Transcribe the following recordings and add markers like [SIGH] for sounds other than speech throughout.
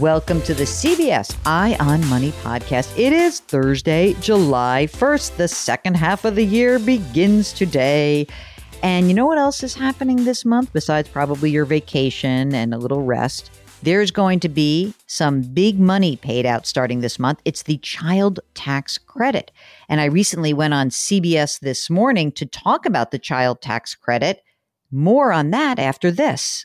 Welcome to the CBS Eye on Money podcast. It is Thursday, July 1st. The second half of the year begins today. And you know what else is happening this month besides probably your vacation and a little rest? There's going to be some big money paid out starting this month. It's the child tax credit. And I recently went on CBS this morning to talk about the child tax credit. More on that after this.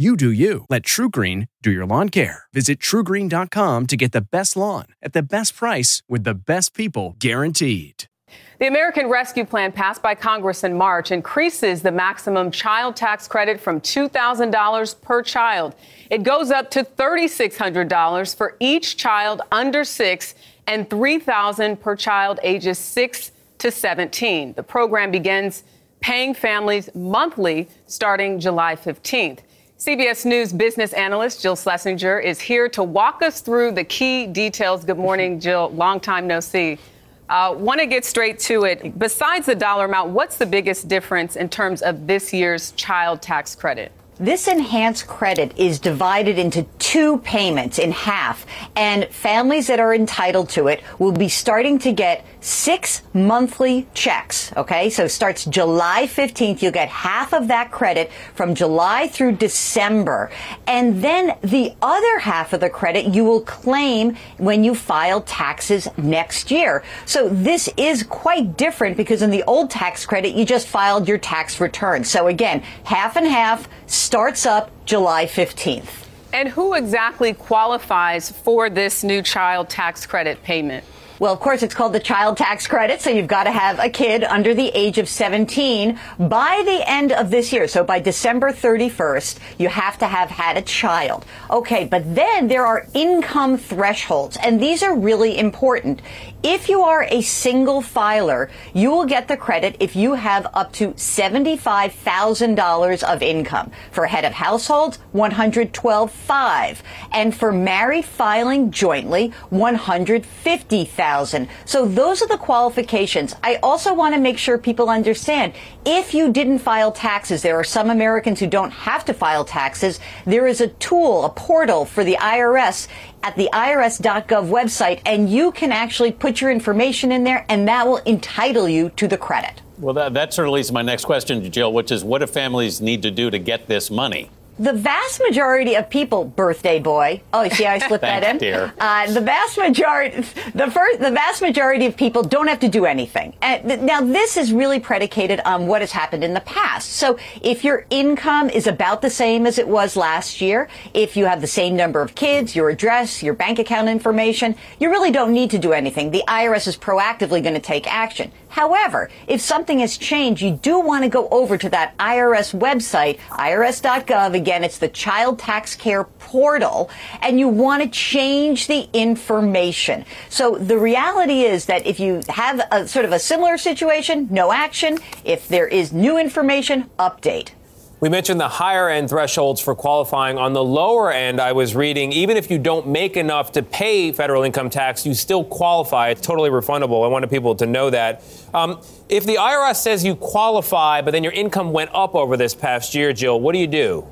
You do you. Let TruGreen do your lawn care. Visit trugreen.com to get the best lawn at the best price with the best people guaranteed. The American Rescue Plan passed by Congress in March increases the maximum child tax credit from $2,000 per child. It goes up to $3,600 for each child under 6 and 3,000 per child ages 6 to 17. The program begins paying families monthly starting July 15th. CBS News business analyst Jill Schlesinger is here to walk us through the key details. Good morning, [LAUGHS] Jill. Long time no see. Uh, Want to get straight to it. Besides the dollar amount, what's the biggest difference in terms of this year's child tax credit? This enhanced credit is divided into two payments in half, and families that are entitled to it will be starting to get six monthly checks. Okay, so it starts July 15th. You'll get half of that credit from July through December. And then the other half of the credit you will claim when you file taxes next year. So this is quite different because in the old tax credit, you just filed your tax return. So again, half and half starts up July 15th. And who exactly qualifies for this new child tax credit payment? Well, of course, it's called the child tax credit, so you've got to have a kid under the age of 17 by the end of this year. So by December 31st, you have to have had a child. Okay, but then there are income thresholds, and these are really important. If you are a single filer, you will get the credit if you have up to $75,000 of income. For head of households, 112.5. And for married filing jointly, 150,000. So those are the qualifications. I also want to make sure people understand if you didn't file taxes, there are some Americans who don't have to file taxes. There is a tool, a portal for the IRS at the irs.gov website and you can actually put your information in there and that will entitle you to the credit. Well, that, that sort of leads to my next question, Jill, which is what do families need to do to get this money? The vast majority of people, birthday boy. Oh, see how I slipped that in? Dear. Uh, the vast majority, the first, the vast majority of people don't have to do anything. th- now, this is really predicated on what has happened in the past. So, if your income is about the same as it was last year, if you have the same number of kids, your address, your bank account information, you really don't need to do anything. The IRS is proactively going to take action. However, if something has changed, you do want to go over to that IRS website, irs.gov. Again, it's the Child Tax Care Portal, and you want to change the information. So the reality is that if you have a sort of a similar situation, no action. If there is new information, update. We mentioned the higher end thresholds for qualifying. On the lower end, I was reading, even if you don't make enough to pay federal income tax, you still qualify. It's totally refundable. I wanted people to know that. Um, if the IRS says you qualify, but then your income went up over this past year, Jill, what do you do?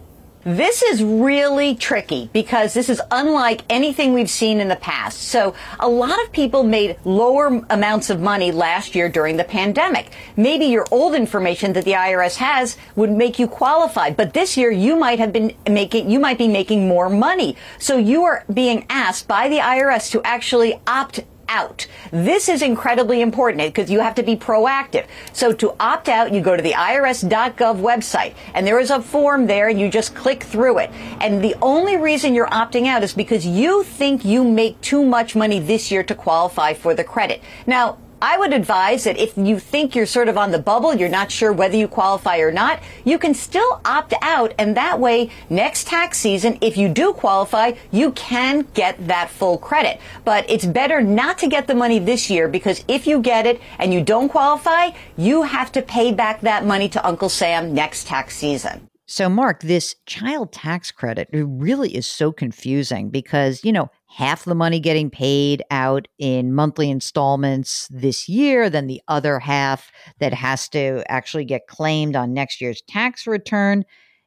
This is really tricky because this is unlike anything we've seen in the past. So a lot of people made lower amounts of money last year during the pandemic. Maybe your old information that the IRS has would make you qualify, but this year you might have been making, you might be making more money. So you are being asked by the IRS to actually opt out. This is incredibly important eh, because you have to be proactive. So to opt out, you go to the irs.gov website and there is a form there and you just click through it. And the only reason you're opting out is because you think you make too much money this year to qualify for the credit. Now, I would advise that if you think you're sort of on the bubble, you're not sure whether you qualify or not, you can still opt out. And that way, next tax season, if you do qualify, you can get that full credit. But it's better not to get the money this year because if you get it and you don't qualify, you have to pay back that money to Uncle Sam next tax season. So, Mark, this child tax credit really is so confusing because, you know, half the money getting paid out in monthly installments this year, then the other half that has to actually get claimed on next year's tax return.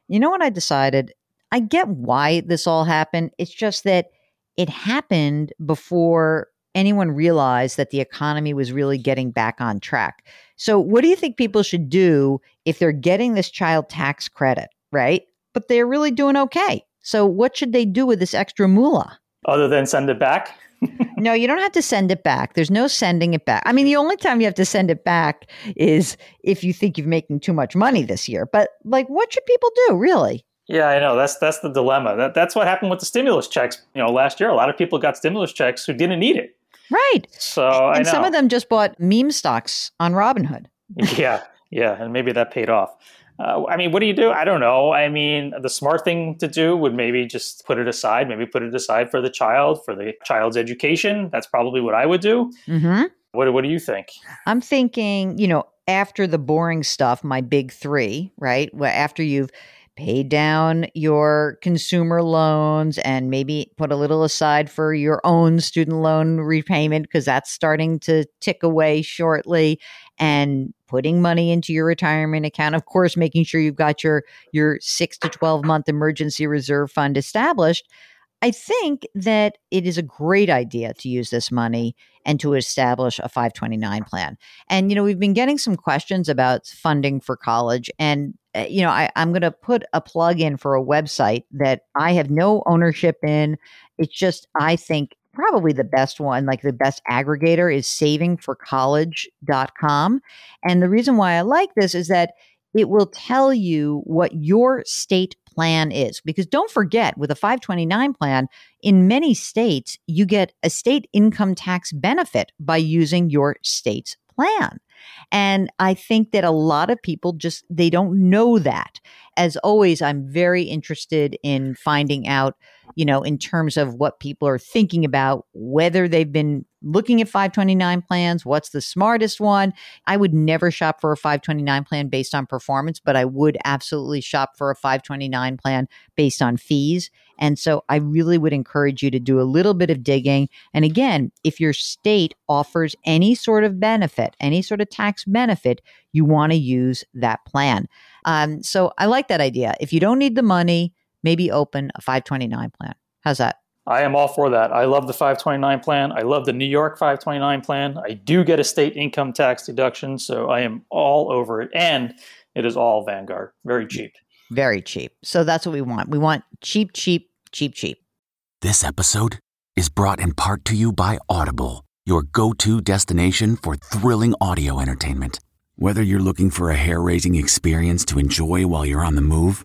You know what I decided? I get why this all happened. It's just that it happened before anyone realized that the economy was really getting back on track. So, what do you think people should do if they're getting this child tax credit, right? But they're really doing okay. So, what should they do with this extra moolah? Other than send it back? [LAUGHS] no, you don't have to send it back. There's no sending it back. I mean, the only time you have to send it back is if you think you're making too much money this year. But like, what should people do, really? Yeah, I know. That's that's the dilemma. That, that's what happened with the stimulus checks. You know, last year, a lot of people got stimulus checks who didn't need it. Right. So and some of them just bought meme stocks on Robinhood. [LAUGHS] yeah, yeah, and maybe that paid off. Uh, I mean, what do you do? I don't know. I mean, the smart thing to do would maybe just put it aside. Maybe put it aside for the child, for the child's education. That's probably what I would do. Mm-hmm. What What do you think? I'm thinking, you know, after the boring stuff, my big three, right? After you've paid down your consumer loans and maybe put a little aside for your own student loan repayment because that's starting to tick away shortly and putting money into your retirement account of course making sure you've got your your 6 to 12 month emergency reserve fund established I think that it is a great idea to use this money and to establish a 529 plan. And, you know, we've been getting some questions about funding for college. And, uh, you know, I, I'm going to put a plug in for a website that I have no ownership in. It's just, I think, probably the best one, like the best aggregator is savingforcollege.com. And the reason why I like this is that it will tell you what your state plan is. Because don't forget, with a 529 plan, in many states, you get a state income tax benefit by using your state's plan. And I think that a lot of people just they don't know that. As always, I'm very interested in finding out, you know, in terms of what people are thinking about, whether they've been looking at 529 plans, what's the smartest one. I would never shop for a 529 plan based on performance, but I would absolutely shop for a 529 plan based on fees. And so I really would encourage you to do a little bit of digging. And again, if your state offers any sort of benefit, any sort of tax benefit, you want to use that plan. Um, so I like that idea. If you don't need the money, maybe open a 529 plan. How's that? I am all for that. I love the 529 plan. I love the New York 529 plan. I do get a state income tax deduction, so I am all over it. And it is all Vanguard. Very cheap. Very cheap. So that's what we want. We want cheap, cheap, cheap, cheap. This episode is brought in part to you by Audible, your go to destination for thrilling audio entertainment. Whether you're looking for a hair raising experience to enjoy while you're on the move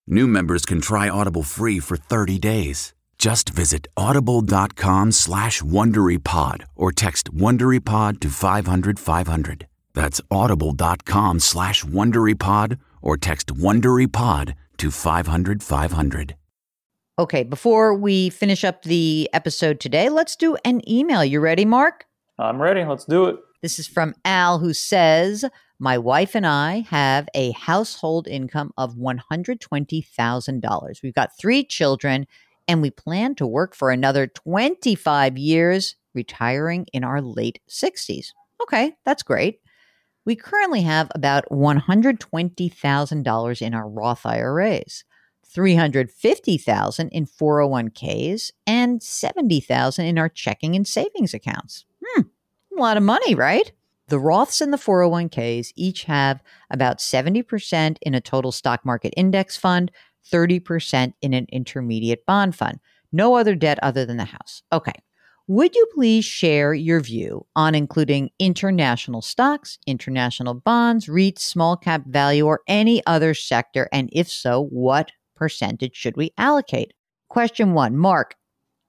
new members can try Audible free for 30 days. Just visit audible.com slash WonderyPod or text WonderyPod to 500, 500. That's audible.com slash WonderyPod or text WonderyPod to 500 500. Okay, before we finish up the episode today, let's do an email. You ready, Mark? I'm ready. Let's do it. This is from Al, who says, My wife and I have a household income of $120,000. We've got three children, and we plan to work for another 25 years, retiring in our late 60s. Okay, that's great. We currently have about $120,000 in our Roth IRAs, 350,000 in 401ks, and 70,000 in our checking and savings accounts. A lot of money, right? The Roths and the 401ks each have about 70% in a total stock market index fund, 30% in an intermediate bond fund. No other debt other than the house. Okay. Would you please share your view on including international stocks, international bonds, REITs, small cap value, or any other sector? And if so, what percentage should we allocate? Question one, Mark,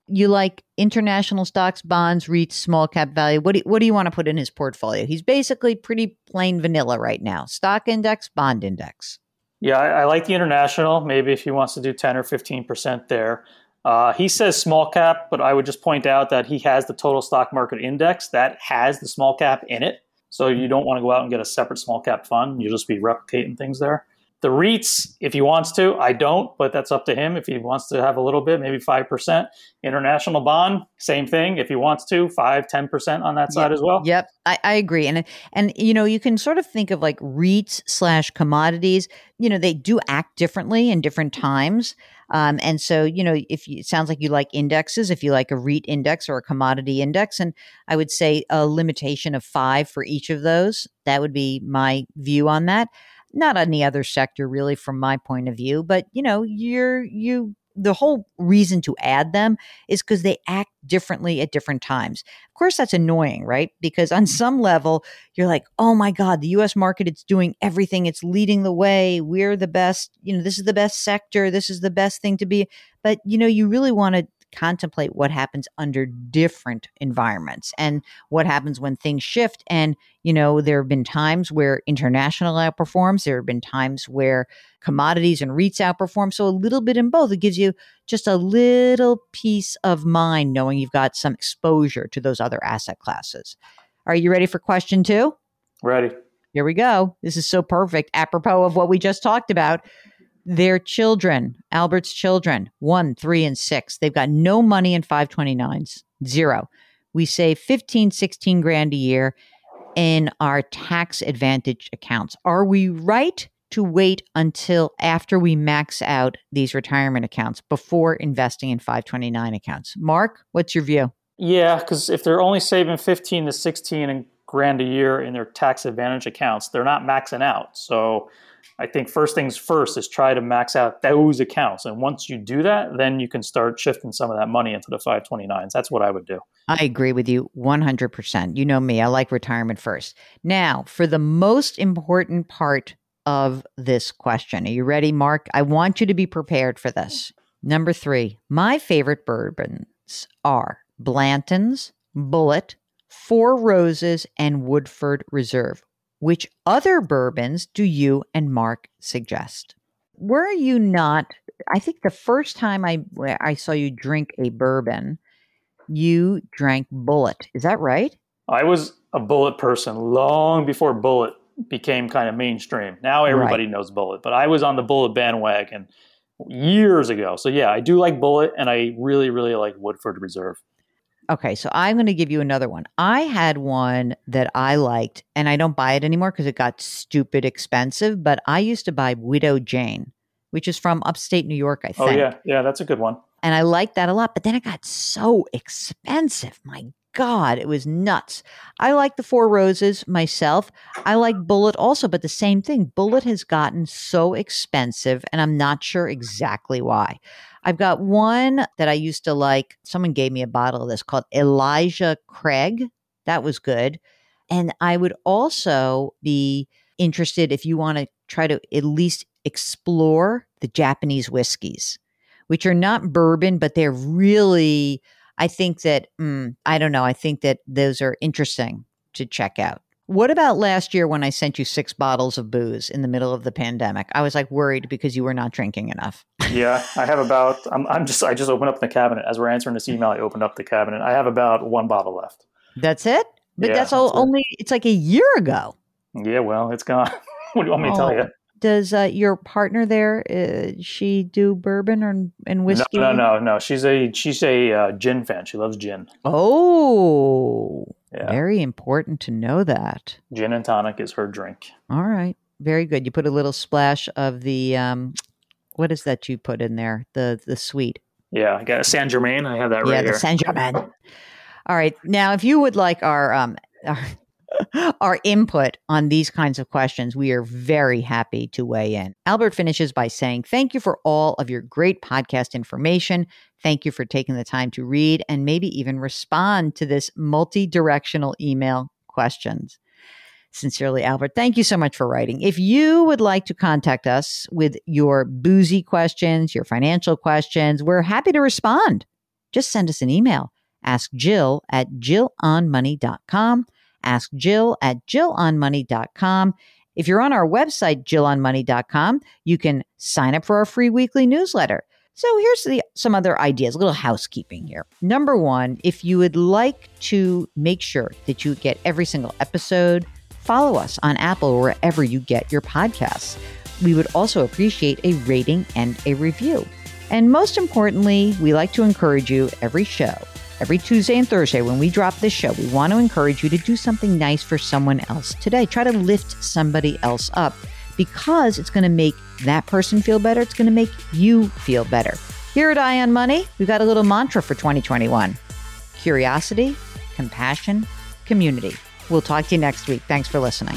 you like international stocks, bonds, REITs, small cap value. What do, what do you want to put in his portfolio? He's basically pretty plain vanilla right now stock index, bond index. Yeah, I, I like the international. Maybe if he wants to do 10 or 15% there. Uh, he says small cap, but I would just point out that he has the total stock market index that has the small cap in it. So you don't want to go out and get a separate small cap fund. You'll just be replicating things there. The REITs, if he wants to, I don't, but that's up to him. If he wants to have a little bit, maybe 5%. International bond, same thing. If he wants to, 5, 10% on that side yep. as well. Yep, I, I agree. And, and, you know, you can sort of think of like REITs slash commodities. You know, they do act differently in different times. Um, and so, you know, if you, it sounds like you like indexes, if you like a REIT index or a commodity index, and I would say a limitation of five for each of those, that would be my view on that not any other sector really from my point of view but you know you're you the whole reason to add them is because they act differently at different times. Of course, that's annoying, right? Because on mm-hmm. some level, you're like, oh my God, the US market, it's doing everything, it's leading the way. We're the best, you know, this is the best sector, this is the best thing to be. But, you know, you really want to contemplate what happens under different environments and what happens when things shift. And, you know, there have been times where international outperforms, there have been times where commodities and REITs outperform. So a little bit in both. It gives you just a little peace of mind knowing you've got some exposure to those other asset classes. Are you ready for question two? Ready. Here we go. This is so perfect, apropos of what we just talked about their children, Albert's children, one, three, and six, they've got no money in 529s, zero. We save 15, 16 grand a year in our tax advantage accounts. Are we right to wait until after we max out these retirement accounts before investing in 529 accounts? Mark, what's your view? Yeah, because if they're only saving 15 to 16 grand a year in their tax advantage accounts, they're not maxing out. So I think first things first is try to max out those accounts. And once you do that, then you can start shifting some of that money into the 529s. That's what I would do. I agree with you 100%. You know me, I like retirement first. Now, for the most important part of this question, are you ready, Mark? I want you to be prepared for this. Number three, my favorite bourbons are Blanton's, Bulleit, Four Roses, and Woodford Reserve. Which other bourbons do you and Mark suggest? Were you not? I think the first time I I saw you drink a bourbon, you drank Bulleit. Is that right? I was a Bulleit person long before Bulleit became kind of mainstream. Now everybody right. knows Bulleit, but I was on the Bulleit bandwagon years ago. So yeah, I do like Bulleit, and I really, really like Woodford Reserve. Okay, so I'm going to give you another one. I had one that I liked, and I don't buy it anymore because it got stupid expensive. But I used to buy Widow Jane, which is from upstate New York, I think. Oh yeah, yeah, that's a good one. And I liked that a lot. But then it got so expensive. My God, it was nuts. I like the Four Roses myself. I like Bulleit also, but the same thing. Bulleit has gotten so expensive, and I'm not sure exactly why. I've got one that I used to like. Someone gave me a bottle of this called Elijah Craig. That was good. And I would also be interested if you want to try to at least explore the Japanese whiskeys, which are not bourbon, but they're really, I think that, mm, I don't know, I think that those are interesting to check out. What about last year when I sent you six bottles of booze in the middle of the pandemic? I was like worried because you were not drinking enough. [LAUGHS] yeah, I have about. I'm, I'm just. I just opened up the cabinet as we're answering this email. I opened up the cabinet. I have about one bottle left. That's it. But yeah, that's, all, that's only. It's like a year ago. Yeah, well, it's gone. [LAUGHS] what do you want me to tell you? Does uh, your partner there? Uh, she do bourbon or and whiskey? No, no, no, no. She's a she's a uh, gin fan. She loves gin. Oh, yeah. Very important to know that. Gin and tonic is her drink. All right. Very good. You put a little splash of the um what is that you put in there? The the sweet. Yeah, I got a Saint Germain. I have that right yeah, here. the Saint Germain. All right. Now if you would like our um our, our input on these kinds of questions. We are very happy to weigh in. Albert finishes by saying, Thank you for all of your great podcast information. Thank you for taking the time to read and maybe even respond to this multi directional email questions. Sincerely, Albert, thank you so much for writing. If you would like to contact us with your boozy questions, your financial questions, we're happy to respond. Just send us an email. Ask Jill at jillonmoney.com. Ask Jill at jillonmoney.com. If you're on our website, jillonmoney.com, you can sign up for our free weekly newsletter. So here's the, some other ideas, a little housekeeping here. Number one, if you would like to make sure that you get every single episode, follow us on Apple or wherever you get your podcasts. We would also appreciate a rating and a review. And most importantly, we like to encourage you every show, every Tuesday and Thursday when we drop this show, we want to encourage you to do something nice for someone else today. Try to lift somebody else up because it's going to make that person feel better. It's going to make you feel better. Here at Eye on Money, we've got a little mantra for 2021 curiosity, compassion, community. We'll talk to you next week. Thanks for listening.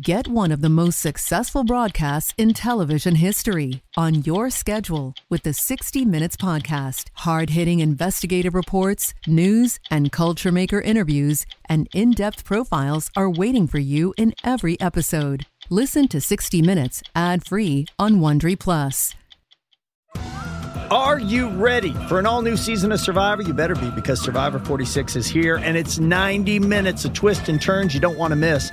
Get one of the most successful broadcasts in television history on your schedule with the 60 Minutes Podcast. Hard hitting investigative reports, news, and culture maker interviews, and in depth profiles are waiting for you in every episode. Listen to 60 Minutes ad free on Wondery Plus. Are you ready for an all new season of Survivor? You better be because Survivor 46 is here and it's 90 minutes of twists and turns you don't want to miss.